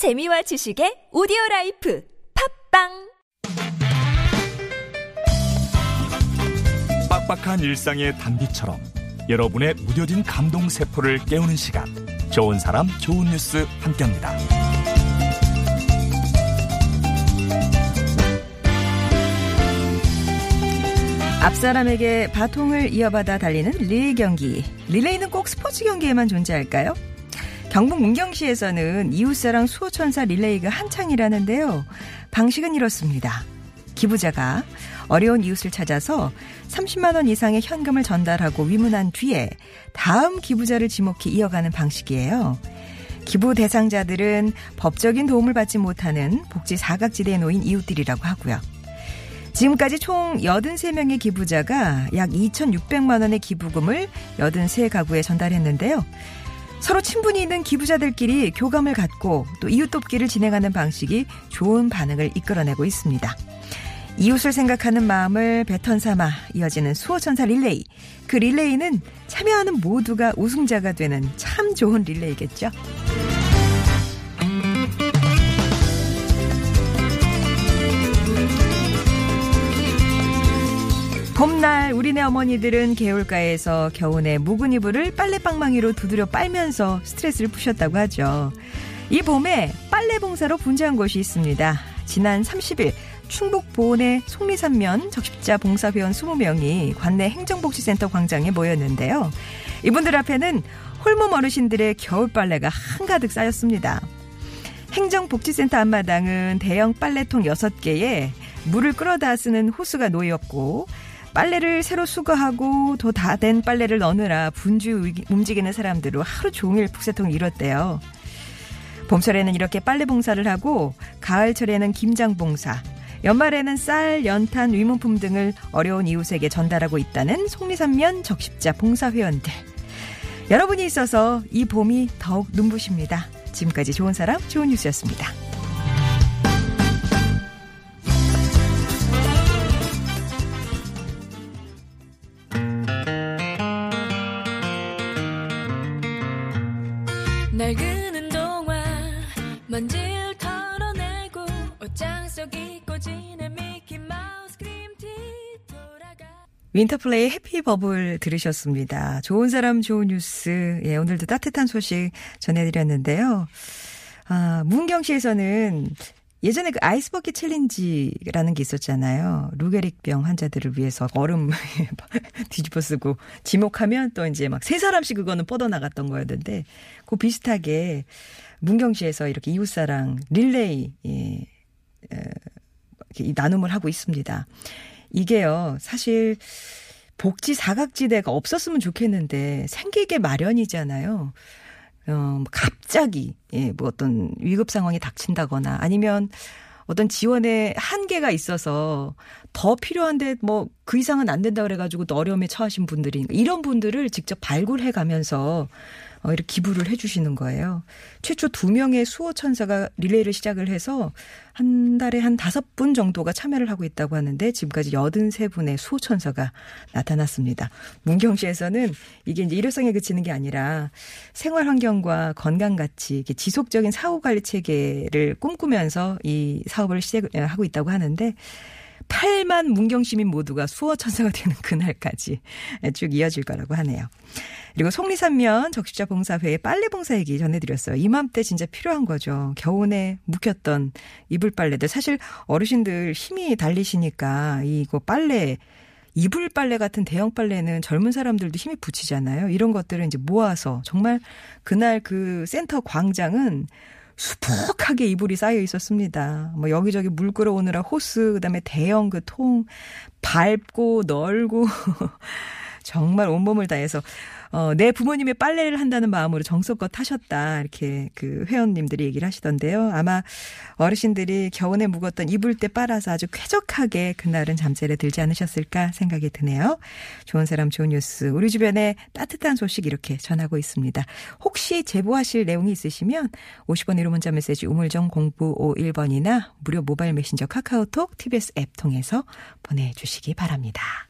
재미와 지식의 오디오 라이프 팟빵 빡빡한 일상의 단비처럼 여러분의 무뎌진 감동 세포를 깨우는 시간 좋은 사람 좋은 뉴스 함께합니다. 앞사람에게 바통을 이어받아 달리는 릴레이 경기. 릴레이는 꼭 스포츠 경기에만 존재할까요? 경북 문경시에서는 이웃사랑 수호천사 릴레이가 한창이라는데요. 방식은 이렇습니다. 기부자가 어려운 이웃을 찾아서 30만 원 이상의 현금을 전달하고 위문한 뒤에 다음 기부자를 지목해 이어가는 방식이에요. 기부 대상자들은 법적인 도움을 받지 못하는 복지 사각지대에 놓인 이웃들이라고 하고요. 지금까지 총 83명의 기부자가 약 2,600만 원의 기부금을 83가구에 전달했는데요. 서로 친분이 있는 기부자들끼리 교감을 갖고 또 이웃 돕기를 진행하는 방식이 좋은 반응을 이끌어내고 있습니다. 이웃을 생각하는 마음을 배턴 삼아 이어지는 수호천사 릴레이. 그 릴레이는 참여하는 모두가 우승자가 되는 참 좋은 릴레이겠죠. 봄날 우리네 어머니들은 개울가에서 겨우내 묵은 이불을 빨래방망이로 두드려 빨면서 스트레스를 푸셨다고 하죠. 이 봄에 빨래 봉사로 분주한 곳이 있습니다. 지난 30일 충북 보은의 속리산면 적십자 봉사회원 20명이 관내 행정복지센터 광장에 모였는데요. 이분들 앞에는 홀몸 어르신들의 겨울 빨래가 한가득 쌓였습니다. 행정복지센터 앞마당은 대형 빨래통 6개에 물을 끌어다 쓰는 호수가 놓였고 빨래를 새로 수거하고 더다된 빨래를 넣느라 분주 움직이는 사람들로 하루 종일 북새통을 이뤘대요. 봄철에는 이렇게 빨래 봉사를 하고 가을철에는 김장 봉사, 연말에는 쌀, 연탄, 위문품 등을 어려운 이웃에게 전달하고 있다는 속리산면 적십자 봉사회원들. 여러분이 있어서 이 봄이 더욱 눈부십니다. 지금까지 좋은 사람, 좋은 뉴스였습니다. 날 그는 동안 먼지를 털어내고 옷장 속 잊고 지낸 미키 마우스 그림 티 돌아가 윈터플레이 Happy Bubble 들으셨습니다. 좋은 사람 좋은 뉴스. 예, 오늘도 따뜻한 소식 전해드렸는데요. 아, 문경시에서는 예전에 그 아이스버킷 챌린지라는 게 있었잖아요. 루게릭병 환자들을 위해서 얼음 뒤집어 쓰고 지목하면 또 이제 막 세 사람씩 그거는 뻗어나갔던 거였는데 그 비슷하게 문경시에서 이렇게 이웃사랑 릴레이 예, 에, 이렇게 나눔을 하고 있습니다. 이게요, 사실 복지 사각지대가 없었으면 좋겠는데 생기게 마련이잖아요. 어, 뭐 갑자기, 예, 뭐 어떤 위급 상황이 닥친다거나 아니면 어떤 지원의 한계가 있어서 더 필요한데 뭐 그 이상은 안 된다 그래가지고 또 어려움에 처하신 분들이 이런 분들을 직접 발굴해 가면서 어, 이렇게 기부를 해 주시는 거예요. 최초 두 명의 수호 천사가 릴레이를 시작을 해서 한 달에 한 다섯 분 정도가 참여를 하고 있다고 하는데 지금까지 여든 세 분의 수호 천사가 나타났습니다. 문경시에서는 이게 이제 일회성에 그치는 게 아니라 생활 환경과 건강 같이 지속적인 사후 관리 체계를 꿈꾸면서 이 사업을 시작하고 있다고 하는데 8만 문경 시민 모두가 수호 천사가 되는 그날까지 쭉 이어질 거라고 하네요. 그리고 속리산면 적십자 봉사회의 빨래 봉사 얘기 전해드렸어요. 이맘때 진짜 필요한 거죠. 겨우내 묵혔던 이불 빨래들 사실 어르신들 힘이 달리시니까 이거 빨래 이불 빨래 같은 대형 빨래는 젊은 사람들도 힘이 붙이잖아요. 이런 것들을 이제 모아서 정말 그날 그 센터 광장은 수북하게 이불이 쌓여 있었습니다. 뭐 여기저기 물 끌어오느라 호스, 그다음에 대형 그 통 밟고 널고 정말 온몸을 다해서 어, 내 부모님의 빨래를 한다는 마음으로 정성껏 하셨다. 이렇게 그 회원님들이 얘기를 하시던데요. 아마 어르신들이 겨우내 묵었던 이불 때 빨아서 아주 쾌적하게 그날은 잠자리에 들지 않으셨을까 생각이 드네요. 좋은 사람 좋은 뉴스. 우리 주변에 따뜻한 소식 이렇게 전하고 있습니다. 혹시 제보하실 내용이 있으시면 50번 1호 문자 메시지 우물정 0951번이나 무료 모바일 메신저 카카오톡 TBS 앱 통해서 보내주시기 바랍니다.